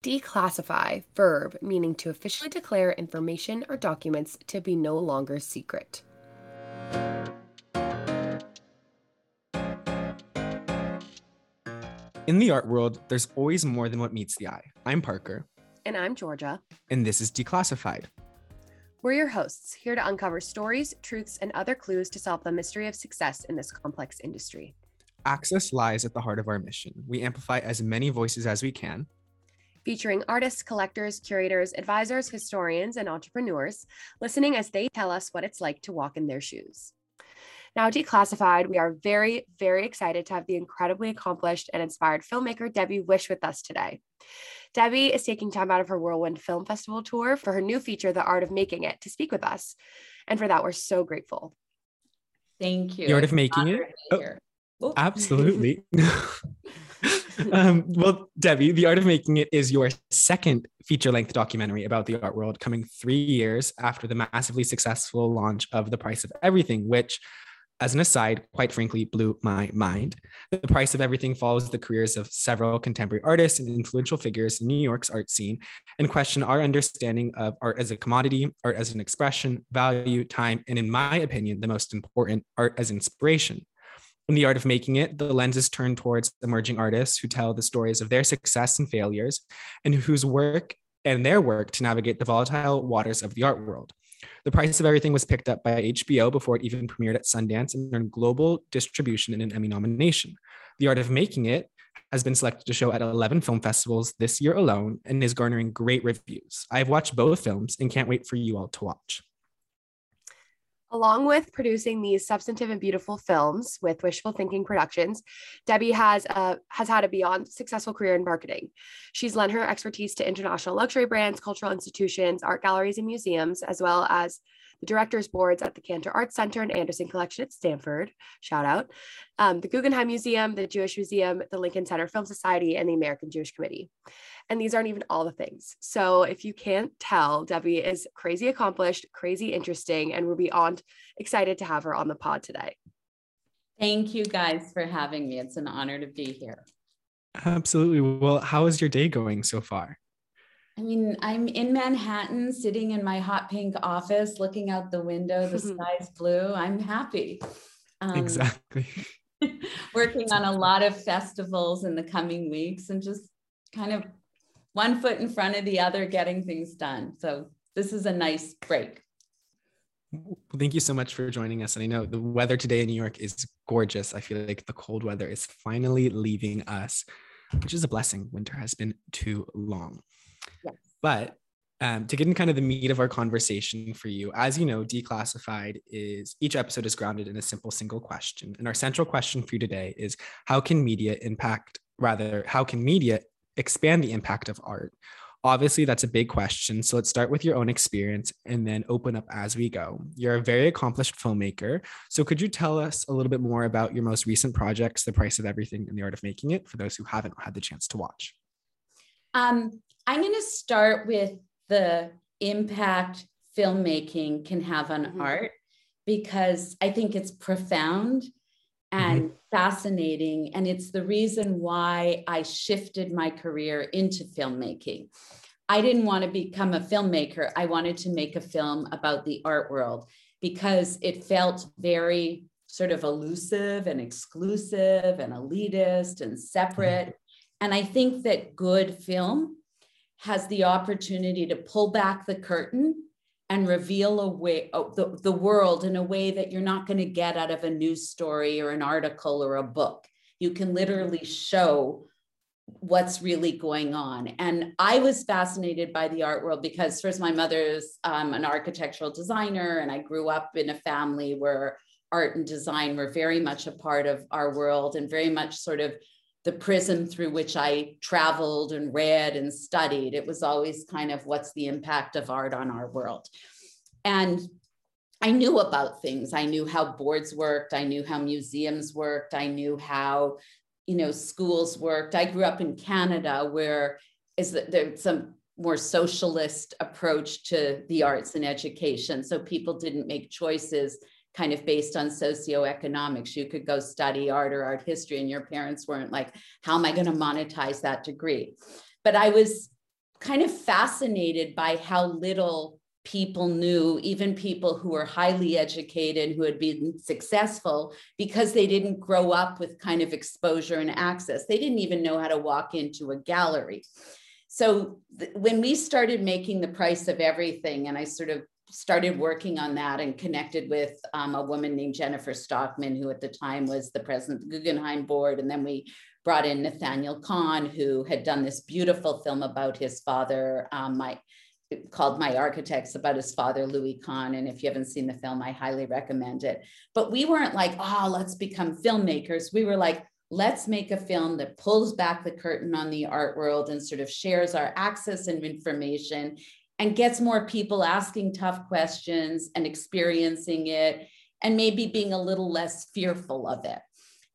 Declassify, verb meaning to officially declare information or documents to be no longer secret. In the art world, there's always more than what meets the eye. I'm Parker. And I'm Georgia. And this is Declassified. We're your hosts, here to uncover stories, truths, and other clues to solve the mystery of success in this complex industry. Access lies at the heart of our mission. We amplify as many voices as we can featuring artists, collectors, curators, advisors, historians, and entrepreneurs, listening as they tell us what it's like to walk in their shoes. Now, Declassified, we are very, very excited to have the incredibly accomplished and inspired filmmaker Debi Wisch with us today. Debi is taking time out of her Whirlwind Film Festival tour for her new feature, The Art of Making It, to speak with us. And for that, we're so grateful. Thank you. The Art of Making It? Oh, absolutely. um, well, Debi, The Art of Making It is your second feature length documentary about the art world, coming three years after the massively successful launch of The Price of Everything, which, as an aside, quite frankly, blew my mind. The Price of Everything follows the careers of several contemporary artists and influential figures in New York's art scene and question our understanding of art as a commodity, art as an expression, value, time, and in my opinion, the most important, art as inspiration. In the art of making it, the lens is turned towards emerging artists who tell the stories of their success and failures and whose work and their work to navigate the volatile waters of the art world. The Price of Everything was picked up by HBO before it even premiered at Sundance and earned global distribution and an Emmy nomination. The Art of Making It has been selected to show at 11 film festivals this year alone and is garnering great reviews. I've watched both films and can't wait for you all to watch. Along with producing these substantive and beautiful films with Wishful Thinking Productions, Debi has uh, has had a beyond successful career in marketing. She's lent her expertise to international luxury brands, cultural institutions, art galleries, and museums, as well as the directors boards at the Cantor Arts Center and Anderson Collection at Stanford, shout out, um, the Guggenheim Museum, the Jewish Museum, the Lincoln Center Film Society, and the American Jewish Committee. And these aren't even all the things. So if you can't tell, Debi is crazy accomplished, crazy interesting, and we're beyond excited to have her on the pod today. Thank you guys for having me. It's an honor to be here. Absolutely. Well, how is your day going so far? I mean, I'm in Manhattan, sitting in my hot pink office, looking out the window. The sky's blue. I'm happy. Um, exactly. working on a lot of festivals in the coming weeks and just kind of one foot in front of the other, getting things done. So this is a nice break. Well, thank you so much for joining us. And I know the weather today in New York is gorgeous. I feel like the cold weather is finally leaving us, which is a blessing. Winter has been too long. But um, to get in kind of the meat of our conversation for you, as you know, Declassified is each episode is grounded in a simple single question. And our central question for you today is how can media impact, rather, how can media expand the impact of art? Obviously, that's a big question. So let's start with your own experience and then open up as we go. You're a very accomplished filmmaker. So could you tell us a little bit more about your most recent projects, The Price of Everything and The Art of Making It, for those who haven't had the chance to watch? Um, I'm going to start with the impact filmmaking can have on mm-hmm. art because I think it's profound and mm-hmm. fascinating. And it's the reason why I shifted my career into filmmaking. I didn't want to become a filmmaker. I wanted to make a film about the art world because it felt very sort of elusive and exclusive and elitist and separate. Mm-hmm. And I think that good film has the opportunity to pull back the curtain and reveal a way oh, the, the world in a way that you're not going to get out of a news story or an article or a book. You can literally show what's really going on. And i was fascinated by the art world because first my mother's um, an architectural designer and i grew up in a family where art and design were very much a part of our world and very much sort of the prism through which I traveled and read and studied. It was always kind of what's the impact of art on our world. And I knew about things. I knew how boards worked. I knew how museums worked. I knew how, you know, schools worked. I grew up in Canada where is that there's some more socialist approach to the arts and education. So people didn't make choices kind of based on socioeconomics. You could go study art or art history, and your parents weren't like, How am I going to monetize that degree? But I was kind of fascinated by how little people knew, even people who were highly educated, who had been successful, because they didn't grow up with kind of exposure and access. They didn't even know how to walk into a gallery. So th- when we started making the price of everything, and I sort of started working on that and connected with um, a woman named Jennifer Stockman, who at the time was the president of the Guggenheim Board. And then we brought in Nathaniel Kahn, who had done this beautiful film about his father, um, my, called My Architects, about his father, Louis Kahn. And if you haven't seen the film, I highly recommend it. But we weren't like, oh, let's become filmmakers. We were like, let's make a film that pulls back the curtain on the art world and sort of shares our access and information and gets more people asking tough questions and experiencing it and maybe being a little less fearful of it.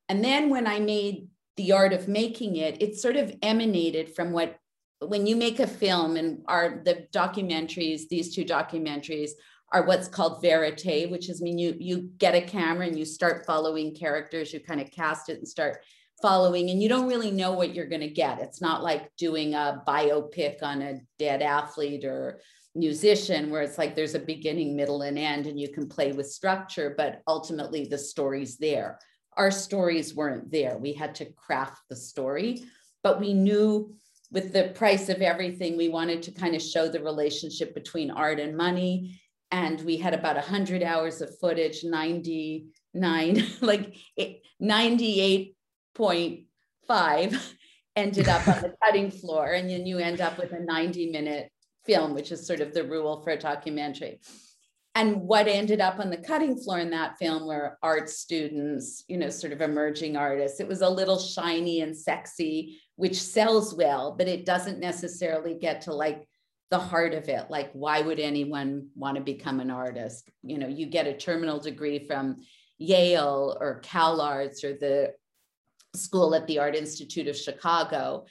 And then when I made the art of making it, it sort of emanated from what when you make a film and are the documentaries, these two documentaries are what's called verite, which is mean you you get a camera and you start following characters, you kind of cast it and start following and you don't really know what you're going to get. It's not like doing a biopic on a dead athlete or musician where it's like there's a beginning, middle, and end and you can play with structure, but ultimately the story's there. Our stories weren't there. We had to craft the story, but we knew with the price of everything, we wanted to kind of show the relationship between art and money. And we had about 100 hours of footage, 99, like 98 0.5 ended up on the cutting floor and then you end up with a 90 minute film which is sort of the rule for a documentary. And what ended up on the cutting floor in that film were art students you know sort of emerging artists. It was a little shiny and sexy which sells well but it doesn't necessarily get to like the heart of it. Like why would anyone want to become an artist? You know you get a terminal degree from Yale or Cal Arts or the school at the Art Institute of Chicago.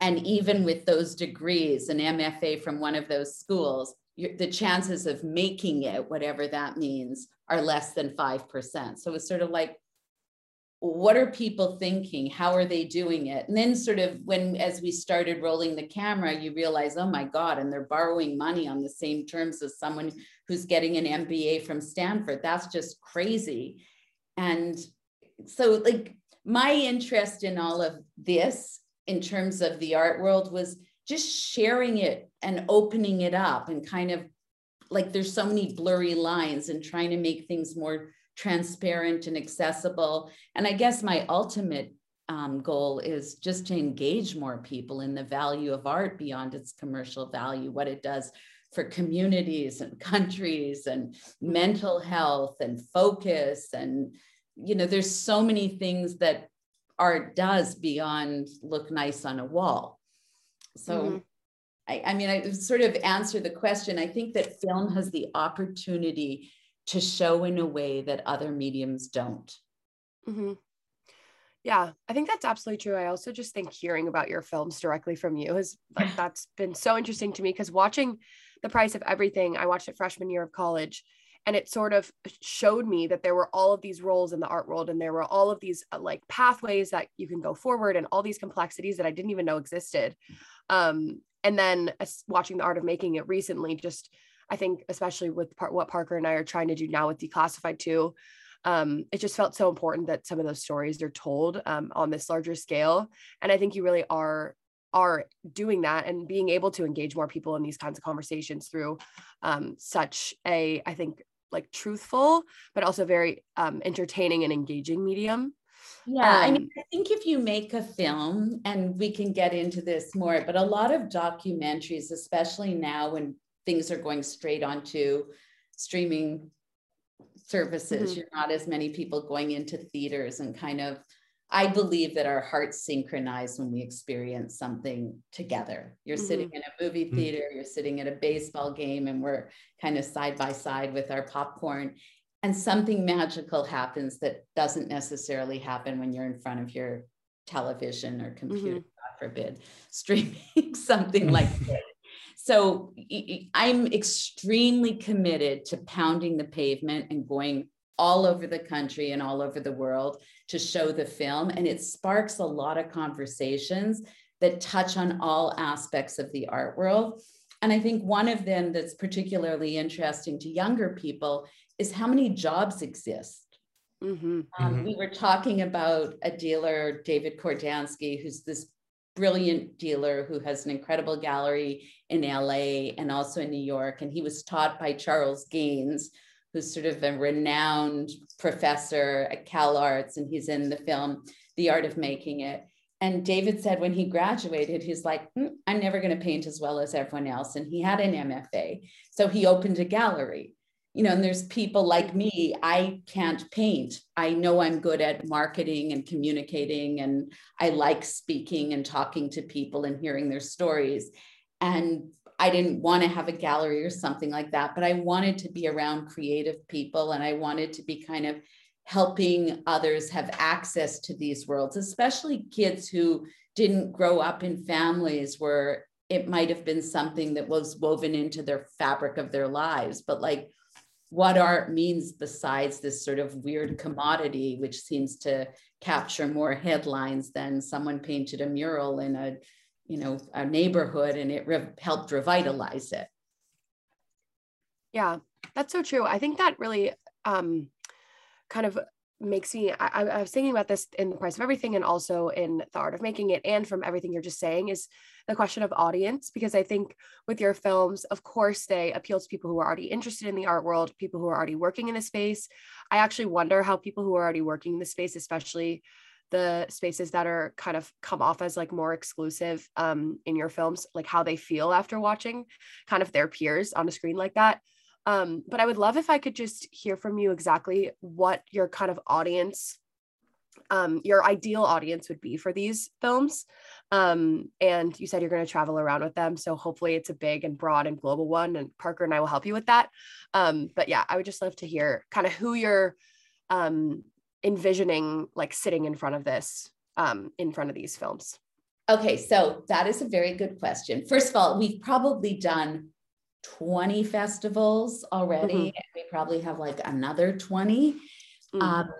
And even with those degrees, an MFA from one of those schools, the chances of making it, whatever that means, are less than 5%. So it's sort of like, what are people thinking? How are they doing it? And then, sort of, when as we started rolling the camera, you realize, oh my God, and they're borrowing money on the same terms as someone who's getting an MBA from Stanford. That's just crazy. And so, like, my interest in all of this in terms of the art world was just sharing it and opening it up and kind of like there's so many blurry lines and trying to make things more transparent and accessible. And I guess my ultimate um, goal is just to engage more people in the value of art beyond its commercial value, what it does for communities and countries and mental health and focus and you know, there's so many things that art does beyond look nice on a wall. So, mm-hmm. I, I mean, I sort of answer the question. I think that film has the opportunity to show in a way that other mediums don't. Mm-hmm. Yeah, I think that's absolutely true. I also just think hearing about your films directly from you has like that's been so interesting to me because watching The Price of Everything, I watched it freshman year of college and it sort of showed me that there were all of these roles in the art world and there were all of these uh, like pathways that you can go forward and all these complexities that i didn't even know existed. Um, and then uh, watching the art of making it recently just i think especially with part, what parker and i are trying to do now with declassified too um, it just felt so important that some of those stories are told um, on this larger scale. And i think you really are are doing that and being able to engage more people in these kinds of conversations through um, such a i think like truthful but also very um, entertaining and engaging medium yeah um, i mean i think if you make a film and we can get into this more but a lot of documentaries especially now when things are going straight onto streaming services mm-hmm. you're not as many people going into theaters and kind of I believe that our hearts synchronize when we experience something together. You're mm-hmm. sitting in a movie mm-hmm. theater, you're sitting at a baseball game, and we're kind of side by side with our popcorn. And something magical happens that doesn't necessarily happen when you're in front of your television or computer, mm-hmm. God forbid, streaming something like this. So I'm extremely committed to pounding the pavement and going all over the country and all over the world to show the film. And it sparks a lot of conversations that touch on all aspects of the art world. And I think one of them that's particularly interesting to younger people is how many jobs exist. Mm-hmm. Um, mm-hmm. We were talking about a dealer, David Kordansky, who's this brilliant dealer who has an incredible gallery in LA and also in New York. And he was taught by Charles Gaines, who's sort of a renowned professor at Cal Arts, and he's in the film The Art of Making It. And David said when he graduated, he's like, mm, I'm never going to paint as well as everyone else. And he had an MFA. So he opened a gallery. You know, and there's people like me, I can't paint. I know I'm good at marketing and communicating, and I like speaking and talking to people and hearing their stories. And I didn't want to have a gallery or something like that, but I wanted to be around creative people and I wanted to be kind of helping others have access to these worlds, especially kids who didn't grow up in families where it might have been something that was woven into their fabric of their lives. But like what art means besides this sort of weird commodity, which seems to capture more headlines than someone painted a mural in a, you know, a neighborhood and it re- helped revitalize it. Yeah, that's so true. I think that really um, kind of makes me I, I, was thinking about this in the price of everything and also in the art of making it and from everything you're just saying is the question of audience because i think with your films of course they appeal to people who are already interested in the art world people who are already working in the space i actually wonder how people who are already working in the space especially the spaces that are kind of come off as like more exclusive um, in your films like how they feel after watching kind of their peers on a screen like that um, but I would love if I could just hear from you exactly what your kind of audience, um, your ideal audience would be for these films. Um, and you said you're going to travel around with them. So hopefully it's a big and broad and global one. And Parker and I will help you with that. Um, but yeah, I would just love to hear kind of who you're um, envisioning like sitting in front of this, um, in front of these films. Okay, so that is a very good question. First of all, we've probably done 20 festivals already. Mm-hmm. And we probably have like another 20. Mm-hmm. Um,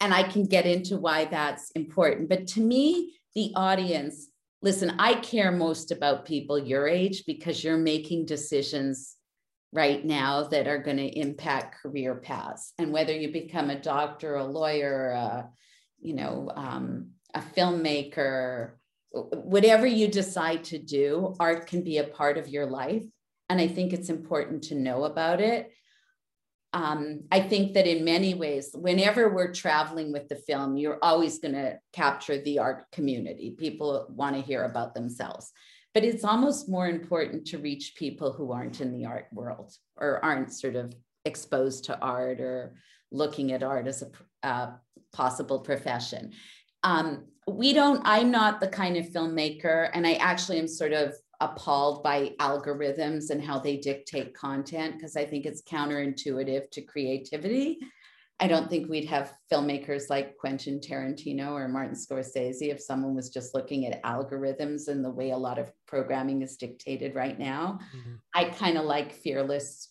and I can get into why that's important. But to me, the audience, listen, I care most about people your age because you're making decisions right now that are going to impact career paths. And whether you become a doctor, a lawyer, a, you know, um, a filmmaker, whatever you decide to do, art can be a part of your life. And I think it's important to know about it. Um, I think that in many ways, whenever we're traveling with the film, you're always going to capture the art community. People want to hear about themselves. But it's almost more important to reach people who aren't in the art world or aren't sort of exposed to art or looking at art as a uh, possible profession. Um, we don't, I'm not the kind of filmmaker, and I actually am sort of appalled by algorithms and how they dictate content because I think it's counterintuitive to creativity. I don't think we'd have filmmakers like Quentin Tarantino or Martin Scorsese if someone was just looking at algorithms and the way a lot of programming is dictated right now. Mm-hmm. I kind of like fearless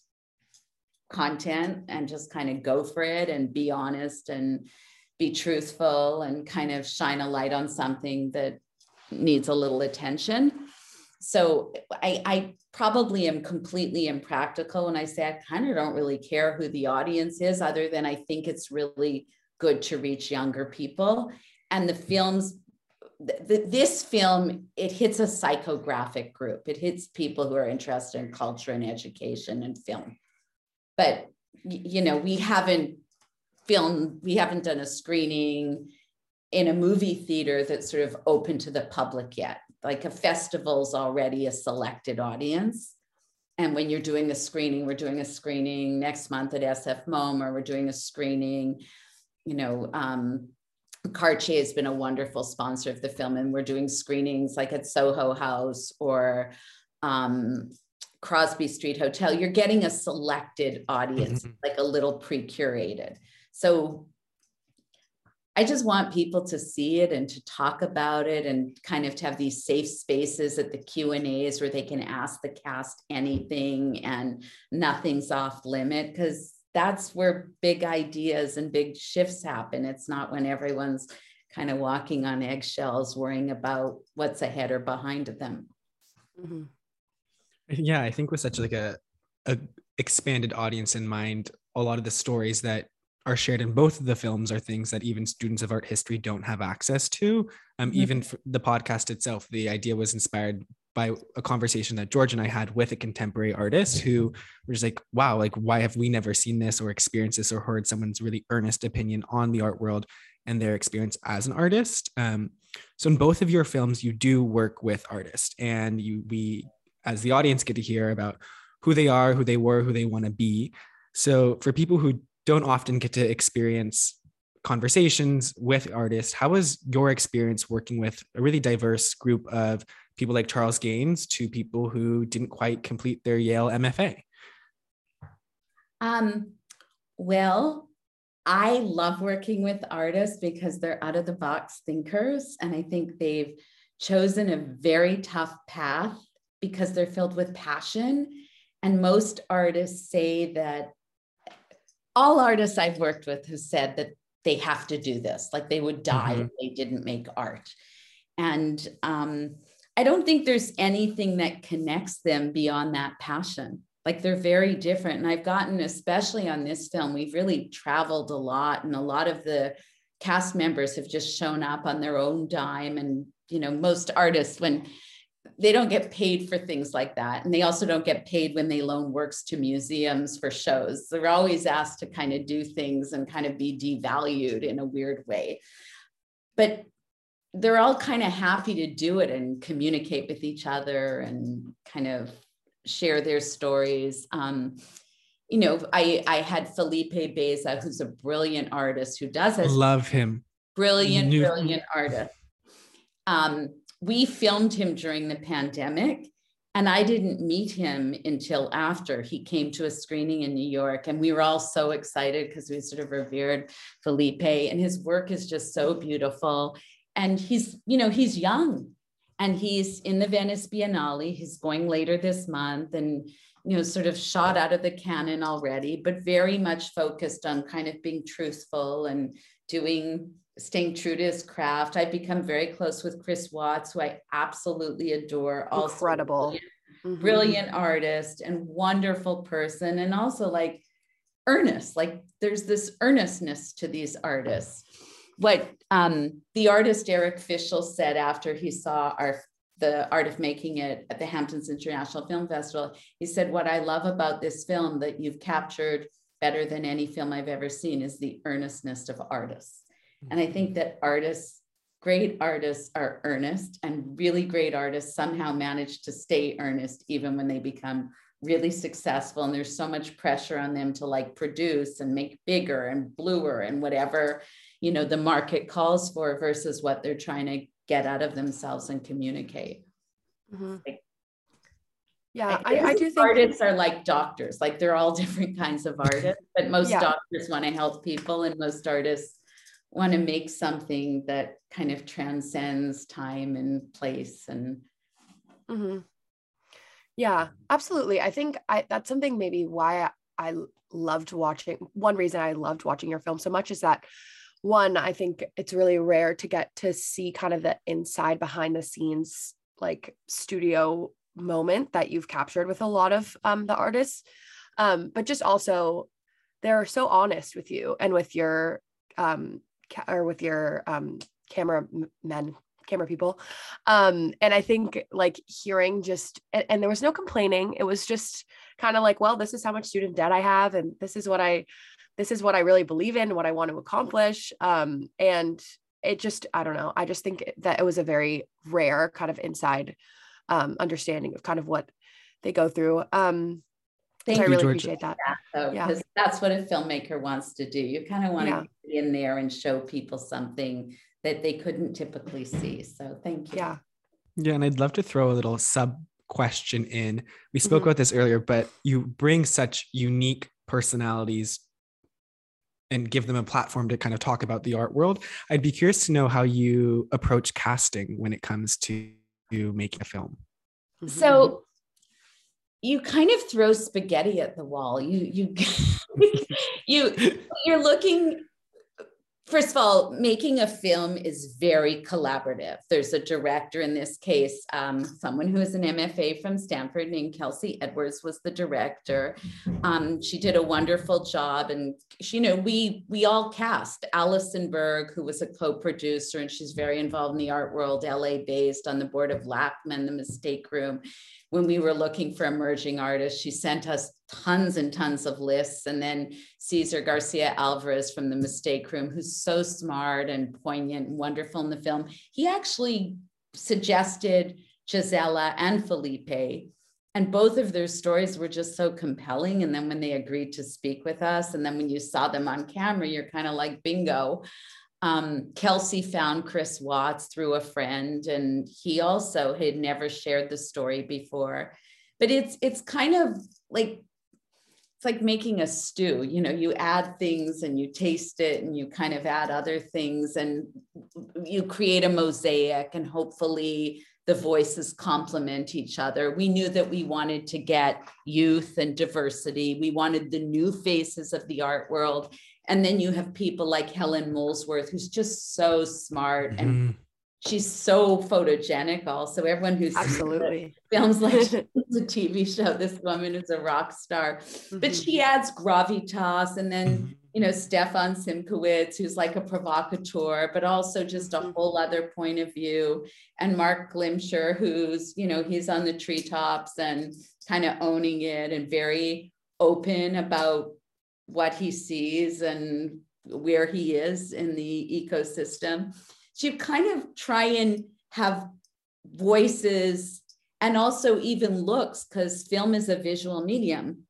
content and just kind of go for it and be honest and be truthful and kind of shine a light on something that needs a little attention. So I, I probably am completely impractical when I say I kind of don't really care who the audience is, other than I think it's really good to reach younger people. And the films, th- this film, it hits a psychographic group. It hits people who are interested in culture and education and film. But you know, we haven't film, we haven't done a screening in a movie theater that's sort of open to the public yet. Like a festival's already a selected audience. And when you're doing a screening, we're doing a screening next month at SF MoMA, we're doing a screening, you know, um, Cartier has been a wonderful sponsor of the film, and we're doing screenings like at Soho House or um, Crosby Street Hotel. You're getting a selected audience, mm-hmm. like a little pre curated. So I just want people to see it and to talk about it and kind of to have these safe spaces at the Q and A's where they can ask the cast anything and nothing's off limit because that's where big ideas and big shifts happen. It's not when everyone's kind of walking on eggshells, worrying about what's ahead or behind them. Mm-hmm. Yeah, I think with such like a, a expanded audience in mind, a lot of the stories that are shared in both of the films are things that even students of art history don't have access to. Um, mm-hmm. Even the podcast itself, the idea was inspired by a conversation that George and I had with a contemporary artist who was like, wow, like, why have we never seen this or experienced this or heard someone's really earnest opinion on the art world and their experience as an artist? Um, so in both of your films, you do work with artists and you, we, as the audience, get to hear about who they are, who they were, who they want to be. So for people who don't often get to experience conversations with artists, how was your experience working with a really diverse group of people like Charles Gaines to people who didn't quite complete their Yale MFA? Um, well, I love working with artists because they're out of the box thinkers. And I think they've chosen a very tough path because they're filled with passion. And most artists say that all artists I've worked with have said that they have to do this, like they would die mm-hmm. if they didn't make art. And um, I don't think there's anything that connects them beyond that passion. Like they're very different. And I've gotten, especially on this film, we've really traveled a lot, and a lot of the cast members have just shown up on their own dime. And, you know, most artists, when they don't get paid for things like that. And they also don't get paid when they loan works to museums for shows. They're always asked to kind of do things and kind of be devalued in a weird way. But they're all kind of happy to do it and communicate with each other and kind of share their stories. Um, you know, I I had Felipe Baeza, who's a brilliant artist who does this. Love him. Brilliant, New- brilliant artist. Um, we filmed him during the pandemic, and I didn't meet him until after he came to a screening in New York. And we were all so excited because we sort of revered Felipe, and his work is just so beautiful and he's you know he's young and he's in the venice biennale he's going later this month and you know sort of shot out of the cannon already but very much focused on kind of being truthful and doing staying true to his craft i've become very close with chris watts who i absolutely adore incredible brilliant, mm-hmm. brilliant artist and wonderful person and also like earnest like there's this earnestness to these artists what um, the artist Eric Fischl said after he saw our the art of making it at the Hamptons International Film Festival. He said, "What I love about this film that you've captured better than any film I've ever seen is the earnestness of artists." And I think that artists, great artists, are earnest, and really great artists somehow manage to stay earnest even when they become really successful and there's so much pressure on them to like produce and make bigger and bluer and whatever you know the market calls for versus what they're trying to get out of themselves and communicate mm-hmm. like, yeah I, I, do think artists are like doctors like they're all different kinds of artists but most yeah. doctors want to help people and most artists want to make something that kind of transcends time and place and mm-hmm. yeah absolutely i think i that's something maybe why I, loved watching one reason i loved watching your film so much is that one i think it's really rare to get to see kind of the inside behind the scenes like studio moment that you've captured with a lot of um, the artists um, but just also they're so honest with you and with your um, ca- or with your um, camera men camera people um and i think like hearing just and, and there was no complaining it was just kind of like well this is how much student debt i have and this is what i this is what I really believe in, what I want to accomplish. Um, and it just, I don't know, I just think that it was a very rare kind of inside um, understanding of kind of what they go through. Um, Thank you, I really Georgia. appreciate that. Yeah, yeah. Because that's what a filmmaker wants to do. You kind of want yeah. to get in there and show people something that they couldn't typically see. So thank you. Yeah. Yeah. And I'd love to throw a little sub question in. We spoke mm-hmm. about this earlier, but you bring such unique personalities and give them a platform to kind of talk about the art world. I'd be curious to know how you approach casting when it comes to making a film. Mm-hmm. So you kind of throw spaghetti at the wall. You you you you're looking first of all, making a film is very collaborative. There's a director in this case, um, someone who is an MFA from Stanford named Kelcey Edwards was the director. Um, she did a wonderful job, and she, you know, we we all cast Allison Berg, who was a co-producer, and she's very involved in the art world, LA based, on the board of LACMA, the Mistake Room when we were looking for emerging artists, she sent us tons and tons of lists. And then Cesar Garcia Alvarez from the Mistake Room, who's so smart and poignant and wonderful in the film, he actually suggested Gisela and Felipe. And both of their stories were just so compelling. And then when they agreed to speak with us, and then when you saw them on camera, you're kind of like, bingo. Um, Kelcey found Chris Watts through a friend, and he also had never shared the story before. But it's it's kind of like it's like making a stew. You know, you add things and you taste it, and you kind of add other things, and you create a mosaic, and hopefully the voices complement each other. We knew that we wanted to get youth and diversity. We wanted the new faces of the art world and then you have people like Helen Molesworth, who's just so smart mm-hmm. and she's so photogenic also. Everyone who's absolutely films like it's a TV show. This woman is a rock star, mm-hmm. but she adds gravitas. And then, mm-hmm. you know, Stefan Simchowitz, who's like a provocateur, but also just a mm-hmm. whole other point of view. And Marc Glimcher, who's, you know, he's on the treetops and kind of owning it and very open about what he sees and where he is in the ecosystem. So you kind of try and have voices and also even looks because film is a visual medium.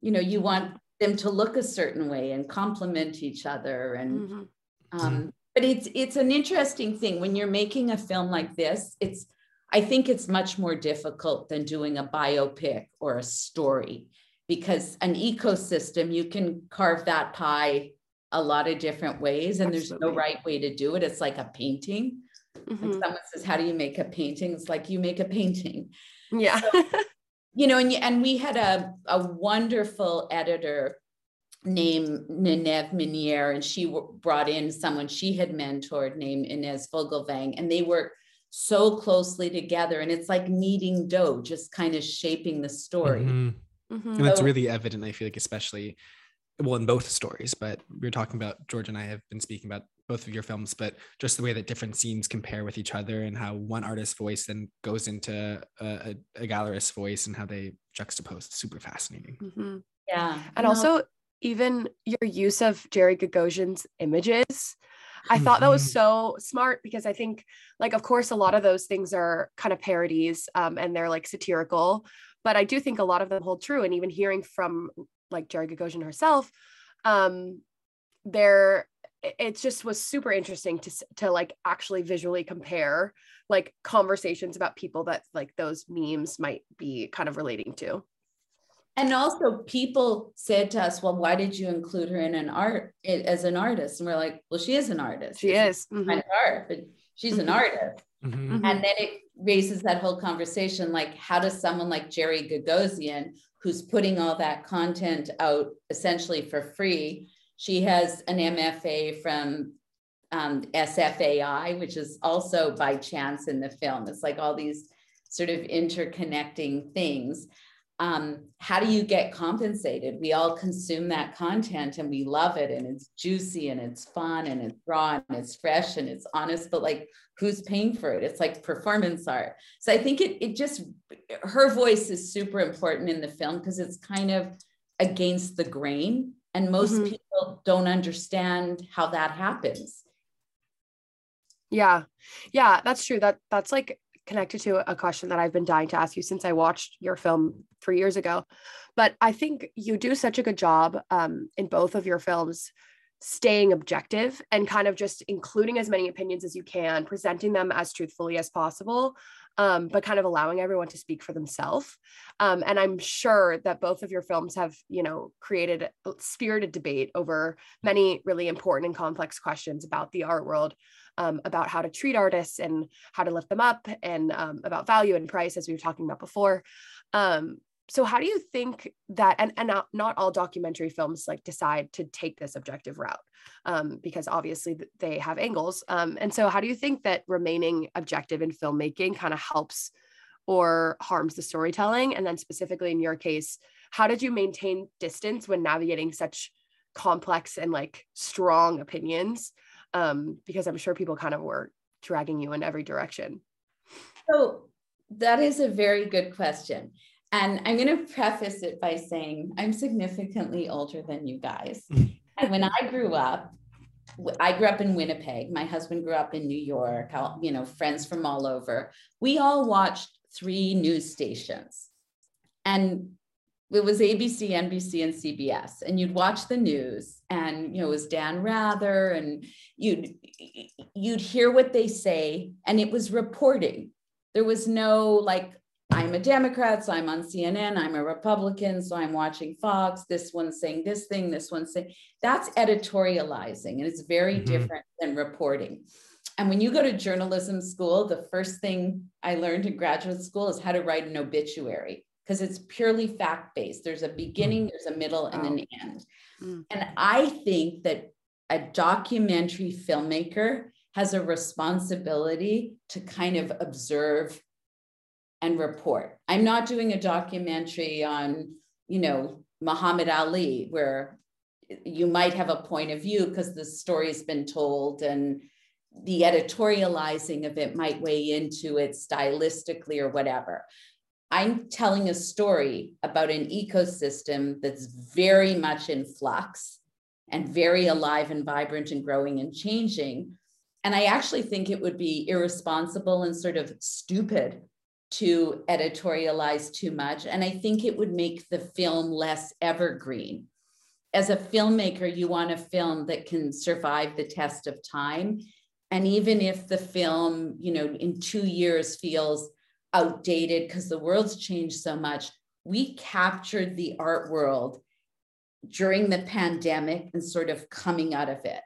You know, you want them to look a certain way and complement each other and mm-hmm. um, but it's it's an interesting thing when you're making a film like this it's i think it's much more difficult than doing a biopic or a story because an ecosystem, you can carve that pie a lot of different ways and Absolutely. there's no right way to do it. It's like a painting. Mm-hmm. Like someone says, How do you make a painting? It's like you make a painting. Yeah. So, you know, and, and we had a, a wonderful editor named Nineve Minier, and she w- brought in someone she had mentored named Inez Vogelvang, and they work so closely together. And it's like kneading dough, just kind of shaping the story. Mm-hmm. Mm-hmm. And that's really evident, I feel like, especially well in both stories, but we are talking about George and I have been speaking about both of your films, but just the way that different scenes compare with each other and how one artist's voice then goes into a, a, a gallerist's voice and how they juxtapose. super fascinating. Mm-hmm. Yeah. And no. also even your use of Jerry Gogosian's images. I thought that was mm-hmm. so smart because I think, like, of course, a lot of those things are kind of parodies um, and they're like satirical, but I do think a lot of them hold true. And even hearing from like Jerry Gogosian herself, um, there it just was super interesting to to like actually visually compare like conversations about people that like those memes might be kind of relating to. And also, people said to us, "Well, why did you include her in an art as an artist?" And we're like, "Well, she is an artist. She is mm-hmm. kind of art, but she's mm-hmm. an artist." Mm-hmm. And then it raises that whole conversation like how does someone like Jerry Gogosian who's putting all that content out essentially for free she has an MFA from um, SFAI which is also by chance in the film. It's like all these sort of interconnecting things um, how do you get compensated? We all consume that content and we love it and it's juicy and it's fun and it's raw and it's fresh and it's honest, but like who's paying for it? It's like performance art. So I think it, it just, her voice is super important in the film because it's kind of against the grain and most mm-hmm. people don't understand how that happens. Yeah. Yeah, that's true. That that's like connected to a question that I've been dying to ask you since I watched your film three years ago. But I think you do such a good job um, in both of your films staying objective and kind of just including as many opinions as you can, presenting them as truthfully as possible, um, but kind of allowing everyone to speak for themselves. Um, and I'm sure that both of your films have, you know, created spirited debate over many really important and complex questions about the art world um, about how to treat artists and how to lift them up and um, about value and price, as we were talking about before. Um, so how do you think that and, and not, not all documentary films like decide to take this objective route? Um, because obviously they have angles. Um, and so how do you think that remaining objective in filmmaking kind of helps or harms the storytelling? And then specifically in your case how did you maintain distance when navigating such complex and like strong opinions um, because i'm sure people kind of were dragging you in every direction so that is a very good question and I'm going to preface it by saying I'm significantly older than you guys. and when I grew up, I grew up in Winnipeg. My husband grew up in New York, you know, friends from all over. We all watched three news stations. And it was ABC, NBC, and CBS. And you'd watch the news, and you know, it was Dan Rather, and you'd you'd hear what they say, and it was reporting. There was no like I'm a Democrat, so I'm on CNN. I'm a Republican, so I'm watching Fox. This one's saying this thing, this one's saying that's editorializing, and it's very mm-hmm. different than reporting. And when you go to journalism school, the first thing I learned in graduate school is how to write an obituary because it's purely fact based. There's a beginning, mm. there's a middle, and an end. Mm. And I think that a documentary filmmaker has a responsibility to kind of observe and report. I'm not doing a documentary on, you know, Muhammad Ali, where you might have a point of view because the story's been told and the editorializing of it might weigh into it stylistically or whatever. I'm telling a story about an ecosystem that's very much in flux and very alive and vibrant and growing and changing. And I actually think it would be irresponsible and sort of stupid to editorialize too much. And I think it would make the film less evergreen. As a filmmaker, you want a film that can survive the test of time. And even if the film, you know, in two years feels outdated because the world's changed so much, we captured the art world during the pandemic and sort of coming out of it.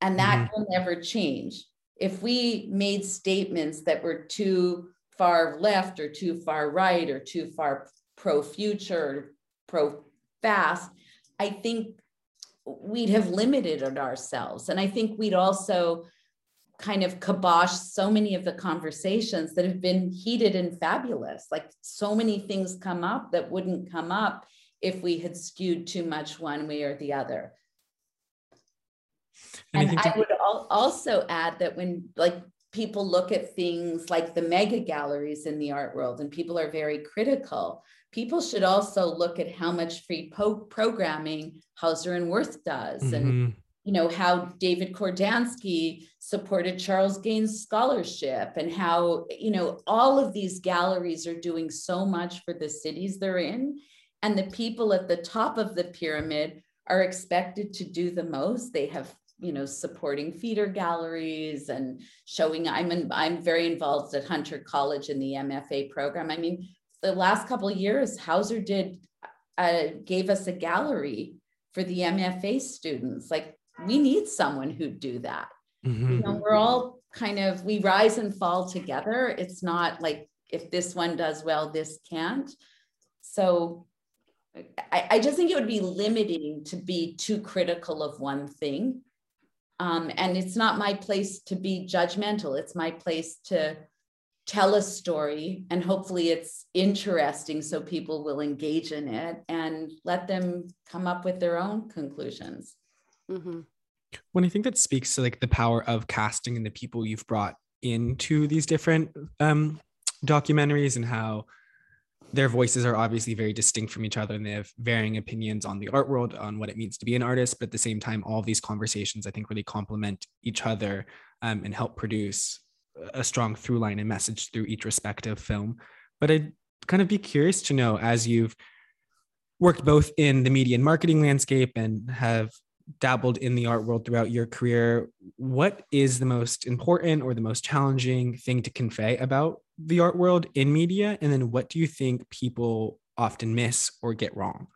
And that mm-hmm. will never change. If we made statements that were too far left or too far right or too far pro future, pro fast, I think we'd have limited it ourselves. And I think we'd also kind of kibosh so many of the conversations that have been heated and fabulous. Like so many things come up that wouldn't come up if we had skewed too much one way or the other. And, and I, would al- also add that when like people look at things like the mega galleries in the art world and people are very critical people should also look at how much free po- programming hauser and wirth does mm-hmm. and you know how david kordansky supported charles gaines scholarship and how you know all of these galleries are doing so much for the cities they're in. And the people at the top of the pyramid are expected to do the most. They have you know supporting feeder galleries and showing i'm in, i'm very involved at hunter college in the mfa program. I mean the last couple of years hauser did uh, gave us a gallery for the mfa students. Like we need someone who'd do that mm-hmm. you know we're all kind of we rise and fall together it's not like if this one does well this can't so I, I just think it would be limiting to be too critical of one thing um, and it's not my place to be judgmental. It's my place to tell a story and hopefully it's interesting so people will engage in it and let them come up with their own conclusions. Mm-hmm. When I think that speaks to like the power of casting and the people you've brought into these different um, documentaries and how their voices are obviously very distinct from each other and they have varying opinions on the art world on what it means to be an artist but at the same time all these conversations i think really complement each other um, and help produce a strong through line and message through each respective film but i'd kind of be curious to know as you've worked both in the media and marketing landscape and have dabbled in the art world throughout your career what is the most important or the most challenging thing to convey about the art world in media? And then what do you think people often miss or get wrong?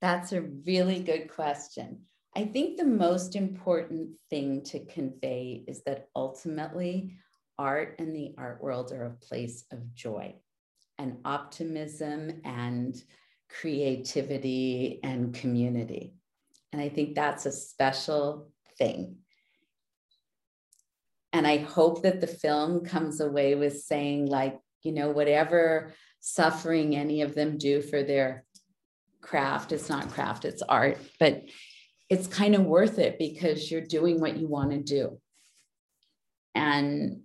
That's a really good question. I think the most important thing to convey is that ultimately art and the art world are a place of joy. and optimism and creativity and community. And I think that's a special thing. And I hope that the film comes away with saying, like, you know, whatever suffering any of them do for their craft, it's not craft, it's art, but it's kind of worth it because you're doing what you want to do. And,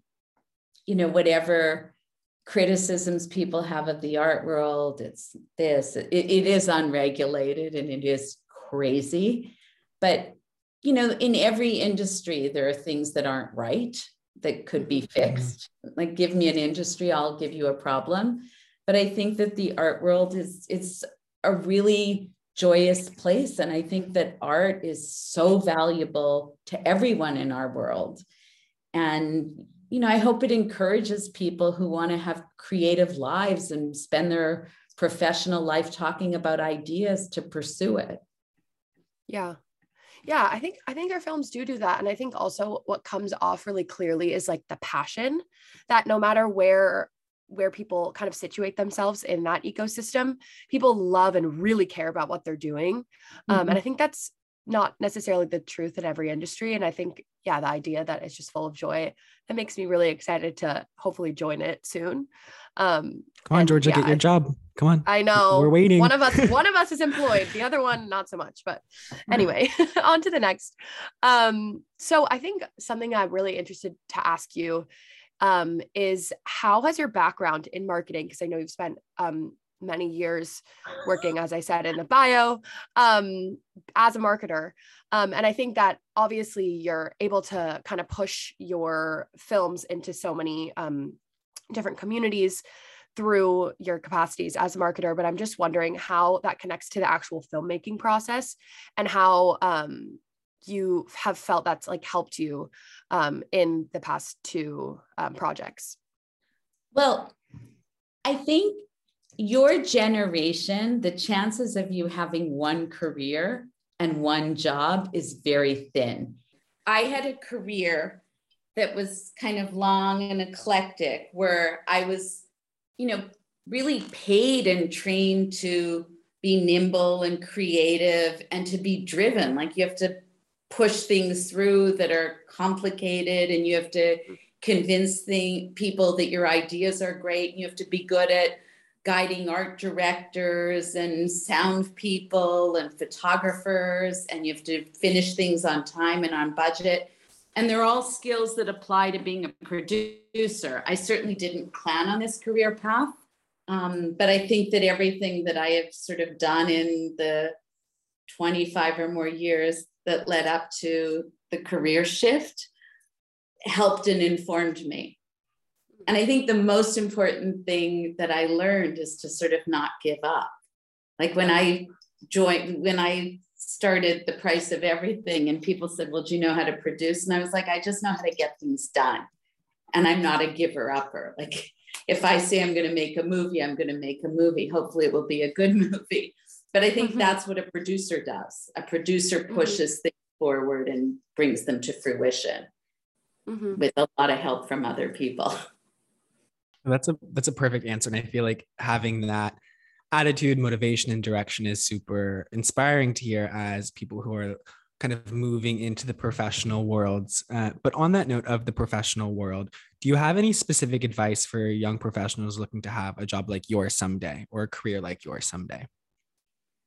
you know, whatever criticisms people have of the art world, it's this, it, it is unregulated and it is crazy. But, you know, in every industry, there are things that aren't right that could be mm-hmm. fixed. Like, give me an industry, I'll give you a problem. But I think that the art world is, it's a really joyous place. And I think that art is so valuable to everyone in our world. And, you know, I hope it encourages people who want to have creative lives and spend their professional life talking about ideas to pursue it. Yeah. Yeah, I think I think our films do do that and I think also what comes off really clearly is like the passion that no matter where where people kind of situate themselves in that ecosystem people love and really care about what they're doing mm-hmm. um, and i mm-hmm. think that's not necessarily the truth in every industry and i think yeah the idea that it's just full of joy that makes me really excited to hopefully join it soon. Um come on georgia yeah, get your job. Come on. I know. We're waiting. One of us one of us is employed the other one not so much but anyway on to the next. Um so i think something i'm really interested to ask you um, is how has your background in marketing, because I know you've spent um, many years working, as I said in the bio, um, as a marketer. Um, and I think that obviously you're able to kind of push your films into so many um, different communities through your capacities as a marketer. But I'm just wondering how that connects to the actual filmmaking process and how um, you have felt that's like helped you um, in the past two um, projects? Well, I think your generation, the chances of you having one career and one job is very thin. I had a career that was kind of long and eclectic where I was, you know, really paid and trained to be nimble and creative and to be driven. Like you have to push things through that are complicated and you have to mm-hmm. convince the people that your ideas are great and you have to be good at guiding art directors and sound people and photographers and you have to finish things on time and on budget and they're all skills that apply to being a producer i certainly didn't plan on this career path um, but i think that everything that i have sort of done in the 25 or more years that led up to the career shift helped and informed me. And I think the most important thing that I learned is to sort of not give up. Like when I joined, when I started the price of everything, and people said, Well, do you know how to produce? And I was like, I just know how to get things done. And I'm not a giver upper. Like if I say I'm going to make a movie, I'm going to make a movie. Hopefully, it will be a good movie. But I think mm-hmm. that's what a producer does. A producer mm-hmm. pushes mm-hmm. things forward and brings them to fruition mm-hmm. with a lot of help from other people. That's a that's a perfect answer. And I feel like having that attitude, motivation, and direction is super inspiring to hear as people who are kind of moving into the professional worlds. Uh, but on that note of the professional world, do you have any specific advice for young professionals looking to have a job like yours someday or a career like yours someday?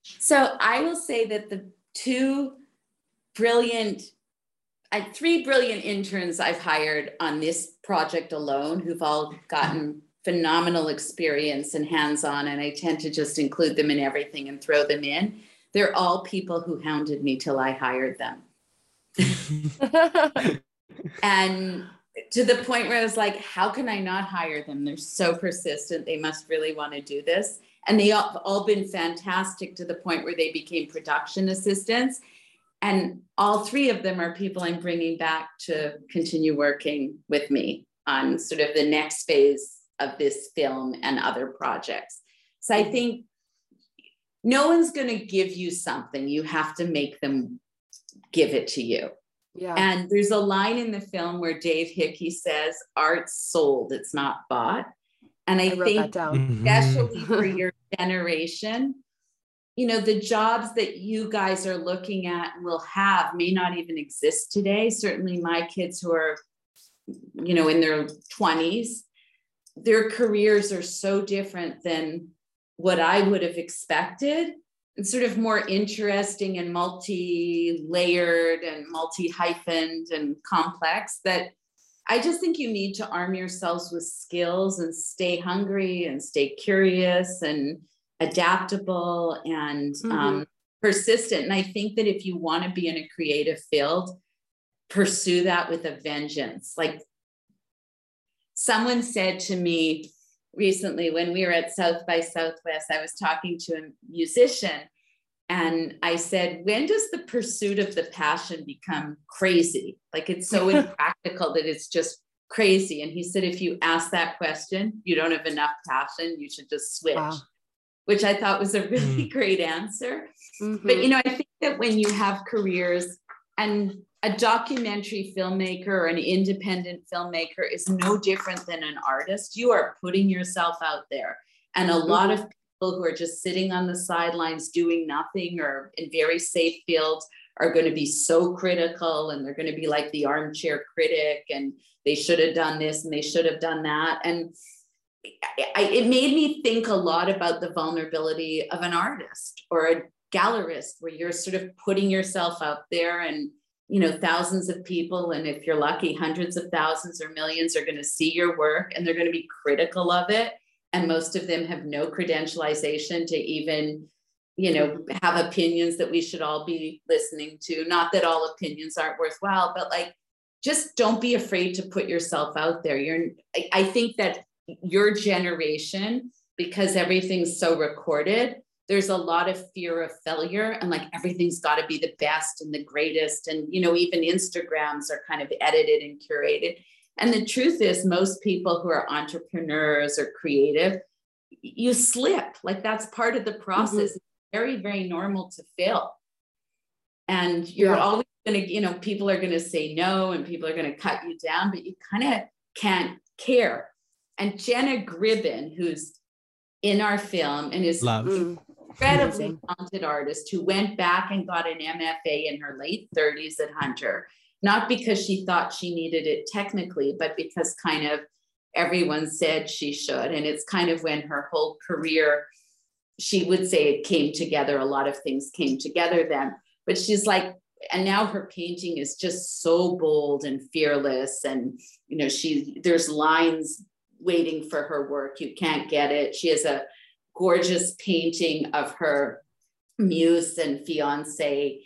So I will say that the two brilliant, I, three brilliant interns I've hired on this project alone who've all gotten phenomenal experience and hands on, and I tend to just include them in everything and throw them in. They're all people who hounded me till I hired them. and to the point where I was like, how can I not hire them? They're so persistent. They must really want to do this and they have all been fantastic to the point where they became production assistants and all three of them are people i'm bringing back to continue working with me on sort of the next phase of this film and other projects so i think no one's going to give you something you have to make them give it to you yeah. And there's a line in the film where Dave Hickey says, Art's sold, it's not bought. And I, I think, mm-hmm. especially for your generation, you know, the jobs that you guys are looking at will have may not even exist today. Certainly, my kids who are, you know, in their 20s, their careers are so different than what I would have expected and sort of more interesting and multi layered and multi hyphened and complex that I just think you need to arm yourselves with skills and stay hungry and stay curious and adaptable and mm-hmm. um, persistent. And I think that if you want to be in a creative field, pursue that with a vengeance. Like someone said to me recently when we were at South by Southwest, I was talking to a musician and I said, when does the pursuit of the passion become crazy? Like it's so impractical that it's just crazy. And he said, if you ask that question, you don't have enough passion, you should just switch. Wow. Which I thought was a really mm. great answer. Mm-hmm. But you know, I think that when you have careers and a documentary filmmaker or an independent filmmaker is no different than an artist. You are putting yourself out there. And a lot of people who are just sitting on the sidelines doing nothing or in very safe fields are going to be so critical and they're going to be like the armchair critic and they should have done this and they should have done that. And I, it made me think a lot about the vulnerability of an artist or a gallerist where you're sort of putting yourself out there and you know thousands of people and if you're lucky hundreds of thousands or millions are going to see your work and they're going to be critical of it. And most of them have no credentialization to even you know have opinions that we should all be listening to. Not that all opinions aren't worthwhile but like just don't be afraid to put yourself out there. You're I, I think that your generation because everything's so recorded there's a lot of fear of failure and like everything's got to be the best and the greatest. And you know even instagrams are kind of edited and curated. And the truth is most people who are entrepreneurs or creative you slip. Like that's part of the process mm-hmm. it's very very normal to fail. And you're yeah. always going to you know people are going to say no and people are going to cut you down but you kind of can't care and Jenna Gribbon who's in our film and is Love. Mm incredibly talented artist who went back and got an MFA in her late 30s at Hunter, not because she thought she needed it technically, but because kind of everyone said she should. And it's kind of when her whole career, she would say it came together. A lot of things came together then. But she's like, and now her painting is just so bold and fearless. And, you know, she, there's lines waiting for her work. You can't get it. She has a gorgeous painting of her muse and fiance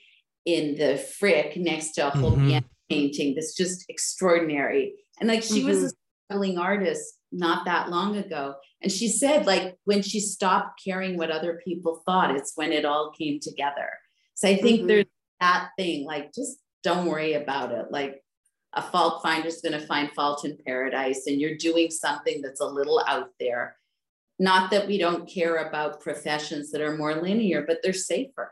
in the Frick next to a whole mm-hmm. painting that's just extraordinary. And like she mm-hmm. was a struggling artist not that long ago. And she said, like, when she stopped caring what other people thought, it's when it all came together. So I think mm-hmm. there's that thing, like, just don't worry about it. Like, a fault finder is going to find fault in paradise, and you're doing something that's a little out there not that we don't care about professions that are more linear, but they're safer.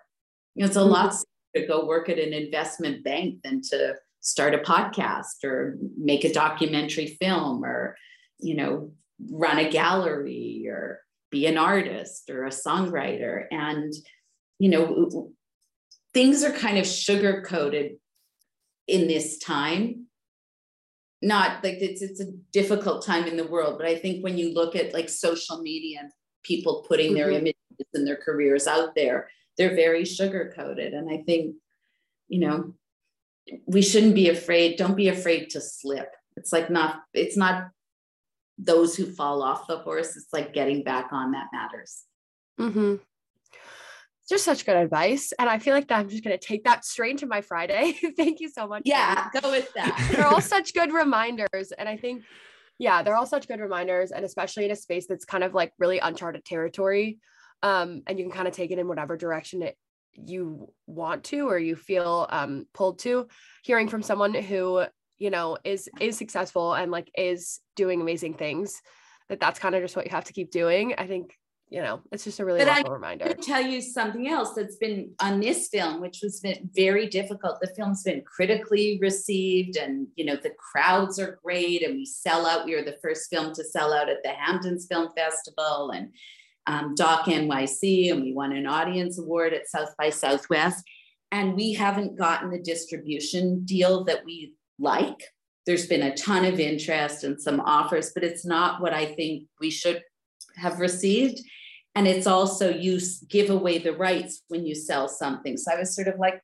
You know, it's a mm-hmm. lot to go work at an investment bank than to start a podcast or make a documentary film or, you know, run a gallery or be an artist or a songwriter. And, you know, things are kind of sugar coated in this time not like it's it's a difficult time in the world, but I think when you look at like social media and people putting their mm-hmm. images and their careers out there, they're very sugar coated. And I think, you know, we shouldn't be afraid. Don't be afraid to slip. It's like not, it's not those who fall off the horse. It's like getting back on that matters. Mm-hmm just such good advice. And I feel like that I'm just going to take that straight into my Friday. Thank you so much. Yeah, go with that. they're all such good reminders. And I think, yeah, they're all such good reminders. And especially in a space that's kind of like really uncharted territory. Um, and you can kind of take it in whatever direction it you want to or you feel um pulled to hearing from someone who you know is is successful and like is doing amazing things that that's kind of just what you have to keep doing i think you know, it's just a really but I reminder. tell you something else that's been on this film, which was been very difficult. The film's been critically received, and you know the crowds are great, and we sell out. We were the first film to sell out at the Hamptons Film Festival and um, Doc NYC, and we won an audience award at South by Southwest. And we haven't gotten the distribution deal that we like. There's been a ton of interest and some offers, but it's not what I think we should have received. And it's also you give away the rights when you sell something. So I was sort of like,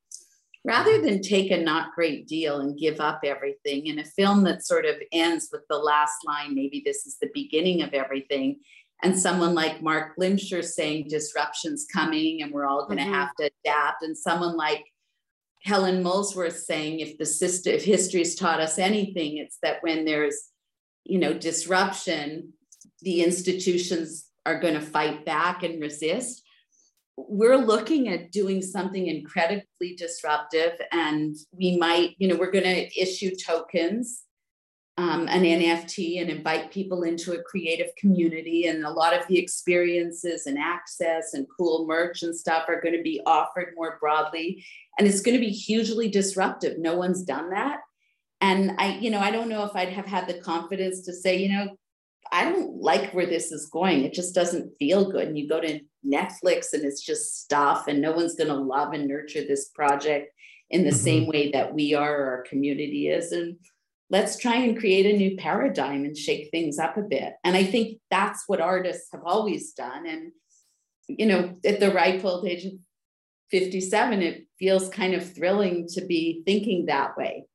rather than take a not great deal and give up everything in a film that sort of ends with the last line, maybe this is the beginning of everything. And someone like Marc Glimcher saying disruption's coming and we're all going to mm-hmm. have to adapt. And someone like Helen Molesworth saying if the system, if history's taught us anything, it's that when there's, you know, disruption, the institutions are going to fight back and resist. We're looking at doing something incredibly disruptive, and we might, you know, we're going to issue tokens, um, an NFT, and invite people into a creative community. And a lot of the experiences and access and cool merch and stuff are going to be offered more broadly. And it's going to be hugely disruptive. No one's done that. And I, you know, I don't know if I'd have had the confidence to say, you know, I don't like where this is going. It just doesn't feel good. And you go to Netflix and it's just stuff, and no one's going to love and nurture this project in the mm-hmm. same way that we are, or our community is. And let's try and create a new paradigm and shake things up a bit. And I think that's what artists have always done. And, you know, at the ripe old age of 57, it feels kind of thrilling to be thinking that way.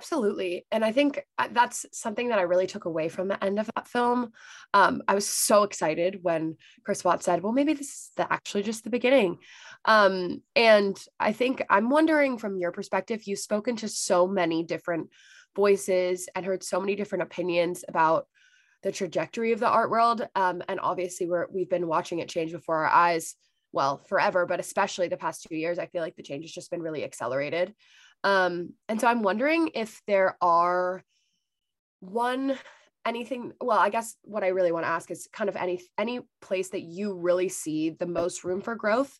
Absolutely. And I think uh, that's something that I really took away from the end of that film. Um, I was so excited when Chris Watts said, well, maybe this is the, actually just the beginning. Um, and I think I'm wondering from your perspective, you've spoken to so many different voices and heard so many different opinions about the trajectory of the art world. Um, and obviously, we're, we've been watching it change before our eyes, well, forever, but especially the past two years, I feel like the change has just been really accelerated. Um, and so I'm wondering if there are one anything well i guess what i really want to ask is kind of any any place that you really see the most room for growth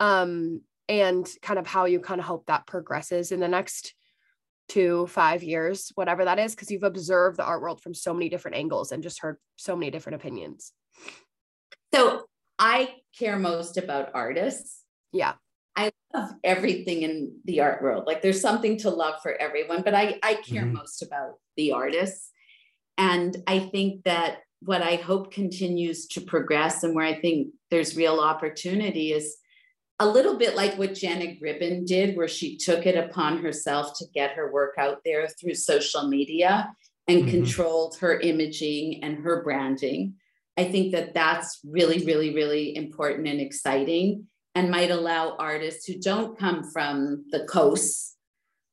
um and kind of how you kind of hope that progresses in the next two five years whatever that is because you've observed the art world from so many different angles and just heard so many different opinions. So i care most about artists. Yeah Love everything in the art world. Like there's something to love for everyone, but I, I care mm-hmm. most about the artists. And I think that what I hope continues to progress and where I think there's real opportunity is a little bit like what Jenna Gribbon did, where she took it upon herself to get her work out there through social media and mm-hmm. controlled her imaging and her branding. I think that that's really, really, really important and exciting and might allow artists who don't come from the coast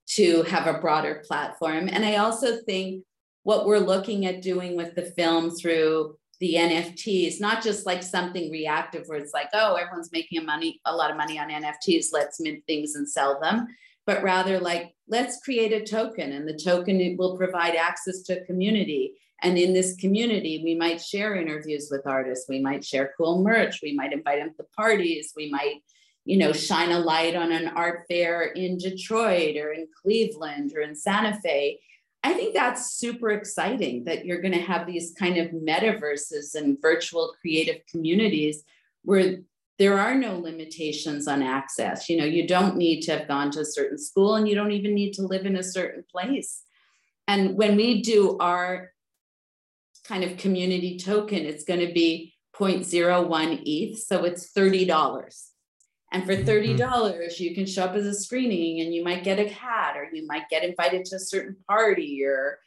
to have a broader platform. And I also think what we're looking at doing with the film through the NFTs, not just like something reactive where it's like, oh, everyone's making a money, a lot of money on NFTs, let's mint things and sell them, but rather like, let's create a token and the token will provide access to a community and in this community, we might share interviews with artists. We might share cool merch. We might invite them to parties. We might, you know, shine a light on an art fair in Detroit or in Cleveland or in Santa Fe. I think that's super exciting that you're going to have these kind of metaverses and virtual creative communities where there are no limitations on access. You know, you don't need to have gone to a certain school and you don't even need to live in a certain place. And when we do our kind of community token, it's going to be 0.01 ETH. So it's $30. And for $30, mm-hmm. you can show up as a screening and you might get a hat or you might get invited to a certain party or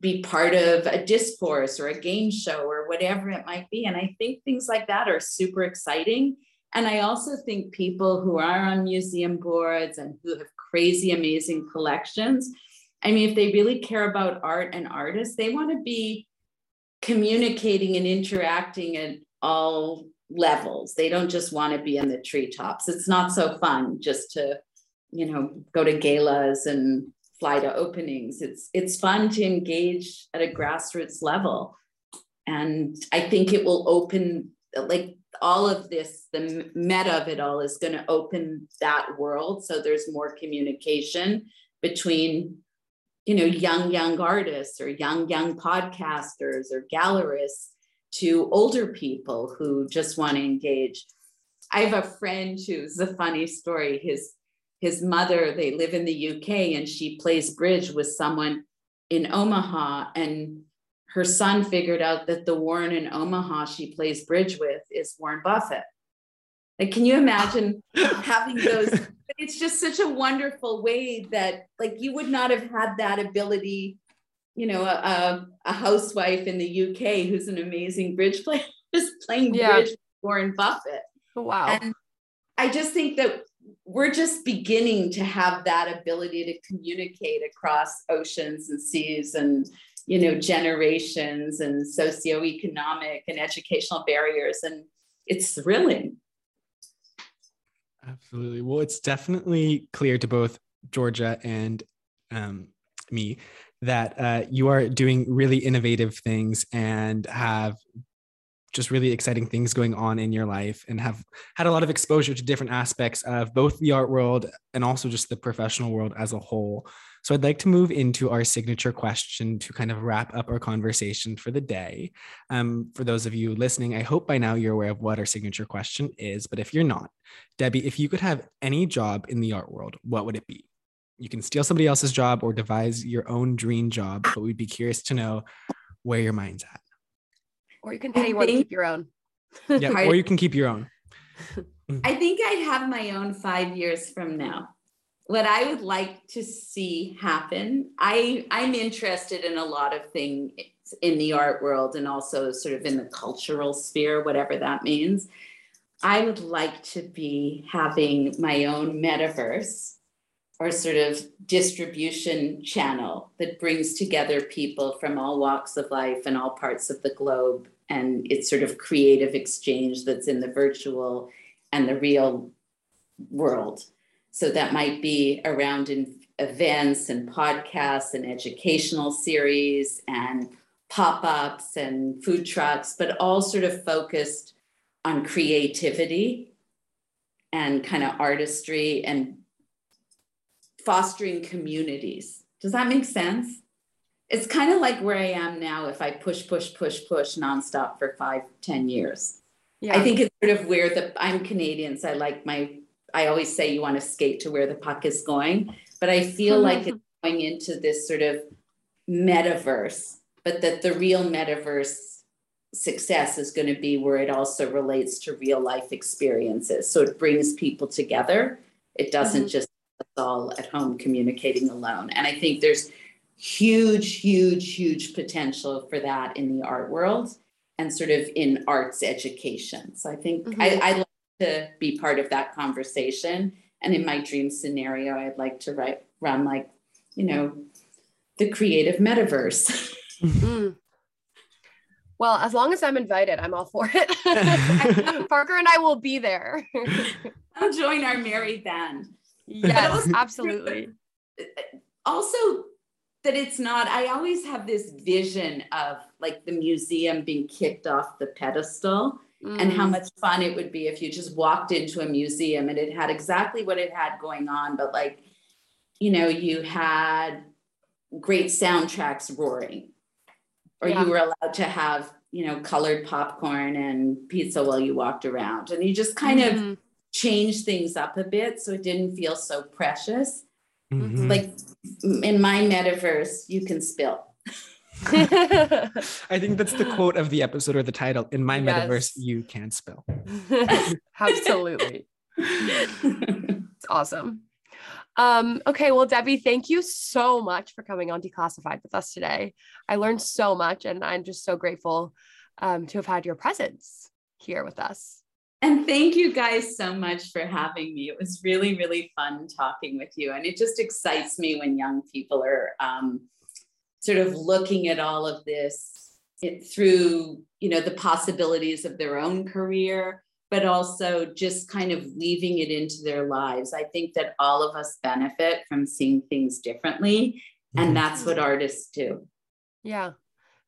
be part of a discourse or a game show or whatever it might be. And I think things like that are super exciting. And I also think people who are on museum boards and who have crazy, amazing collections, I mean, if they really care about art and artists, they want to be communicating and interacting at all levels. They don't just want to be in the treetops. It's not so fun just to, you know, go to galas and fly to openings. It's it's fun to engage at a grassroots level. And I think it will open, like all of this, the meta of it all is going to open that world. So there's more communication between, you know, young, young artists or young, young podcasters or gallerists to older people who just want to engage. I have a friend who's a funny story. His his mother, they live in the UK and she plays bridge with someone in Omaha. And her son figured out that the Warren in Omaha she plays bridge with is Warren Buffett. Like, can you imagine having those? It's just such a wonderful way that, like, you would not have had that ability. You know, a, a housewife in the UK who's an amazing bridge player is playing yeah. bridge with Warren Buffett. Oh, wow. And I just think that we're just beginning to have that ability to communicate across oceans and seas and you know generations and socioeconomic and educational barriers and it's thrilling absolutely. Well it's definitely clear to both georgia and um, me that uh, you are doing really innovative things and have just really exciting things going on in your life and have had a lot of exposure to different aspects of both the art world and also just the professional world as a whole. So I'd like to move into our signature question to kind of wrap up our conversation for the day. Um, for those of you listening, I hope by now you're aware of what our signature question is. But if you're not, Debi, if you could have any job in the art world, what would it be? You can steal somebody else's job or devise your own dream job, but we'd be curious to know where your mind's at. Or you can pay one keep your own. yeah, or you can keep your own. I think I'd have my own five years from now. What I would like to see happen, I, I'm interested in a lot of things in the art world and also sort of in the cultural sphere, whatever that means. I would like to be having my own metaverse or sort of distribution channel that brings together people from all walks of life and all parts of the globe. And it's sort of creative exchange that's in the virtual and the real world. So that might be around in events and podcasts and educational series and pop ups and food trucks, but all sort of focused on creativity and kind of artistry and fostering communities. Does that make sense? It's kind of like where I am now if I push, push, push, push nonstop for five, ten years. Yeah. I think it's sort of where the I'm Canadian, so I like my I always say you want to skate to where the puck is going, but I feel mm-hmm. like it's going into this sort of metaverse, but that the real metaverse success is going to be where it also relates to real life experiences. So it brings people together. It doesn't mm-hmm. just all at home communicating alone. And I think there's huge, huge, huge potential for that in the art world and sort of in arts education. So I think mm-hmm. I, I'd like to be part of that conversation. And in my dream scenario, I'd like to write, run like, you know, the creative metaverse. Mm-hmm. Well, as long as I'm invited, I'm all for it. Parker and I will be there. I'll join our merry band. Yes, absolutely. Also, that it's not, I always have this vision of like the museum being kicked off the pedestal mm. and how mm. much fun it would be if you just walked into a museum and it had exactly what it had going on, but like, you know, you had great soundtracks roaring, or yeah. you were allowed to have, you know, colored popcorn and pizza while you walked around. And you just kind mm-hmm. of change things up a bit so it didn't feel so precious. Mm-hmm. Like in my metaverse, you can spill. I think that's the quote of the episode or the title. In my yes. metaverse, you can spill. Absolutely. it's awesome. Um, okay, well, Debi, thank you so much for coming on Declassified with us today. I learned so much, and I'm just so grateful um, to have had your presence here with us. And thank you guys so much for having me. It was really, really fun talking with you. And it just excites me when young people are um, sort of looking at all of this it, through, you know, the possibilities of their own career, but also just kind of weaving it into their lives. I think that all of us benefit from seeing things differently. And mm-hmm. that's what artists do. Yeah.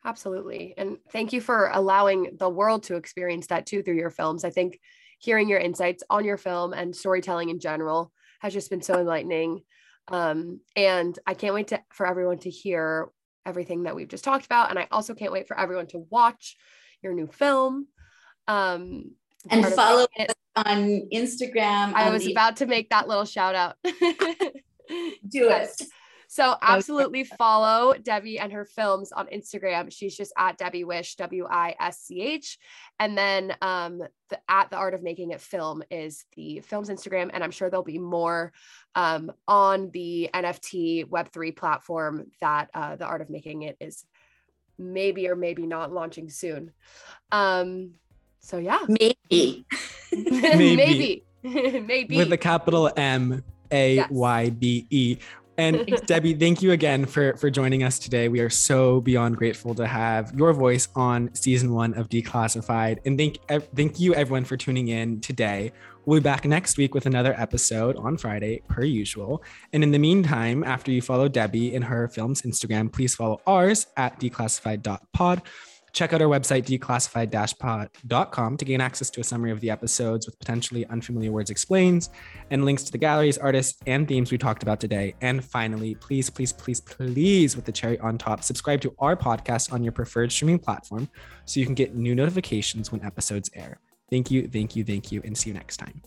Absolutely. And thank you for allowing the world to experience that too through your films. I think hearing your insights on your film and storytelling in general has just been so enlightening. Um, and I can't wait to, for everyone to hear everything that we've just talked about. And I also can't wait for everyone to watch your new film. Um, and follow us on Instagram. I was the- about to make that little shout out. Do it. So absolutely follow Debi and her films on Instagram. She's just at Debi Wisch, W I S C H. And then um, the at the art of making it film is the film's Instagram. And I'm sure there'll be more um, on the NFT Web3 platform that uh, the art of making it is maybe or maybe not launching soon. Um, so yeah. Maybe. maybe. maybe. With a capital M A Y B E. And Debi, thank you again for for joining us today. We are so beyond grateful to have your voice on season one of Declassified. And thank thank you everyone for tuning in today. We'll be back next week with another episode on Friday, per usual. And in the meantime, after you follow Debi in her film's Instagram, please follow ours at declassified.pod. Check out our website, declassified-pod.com, to gain access to a summary of the episodes with potentially unfamiliar words explained and links to the galleries, artists, and themes we talked about today. And finally, please, please, please, please, with the cherry on top, subscribe to our podcast on your preferred streaming platform so you can get new notifications when episodes air. Thank you, thank you, thank you, and see you next time.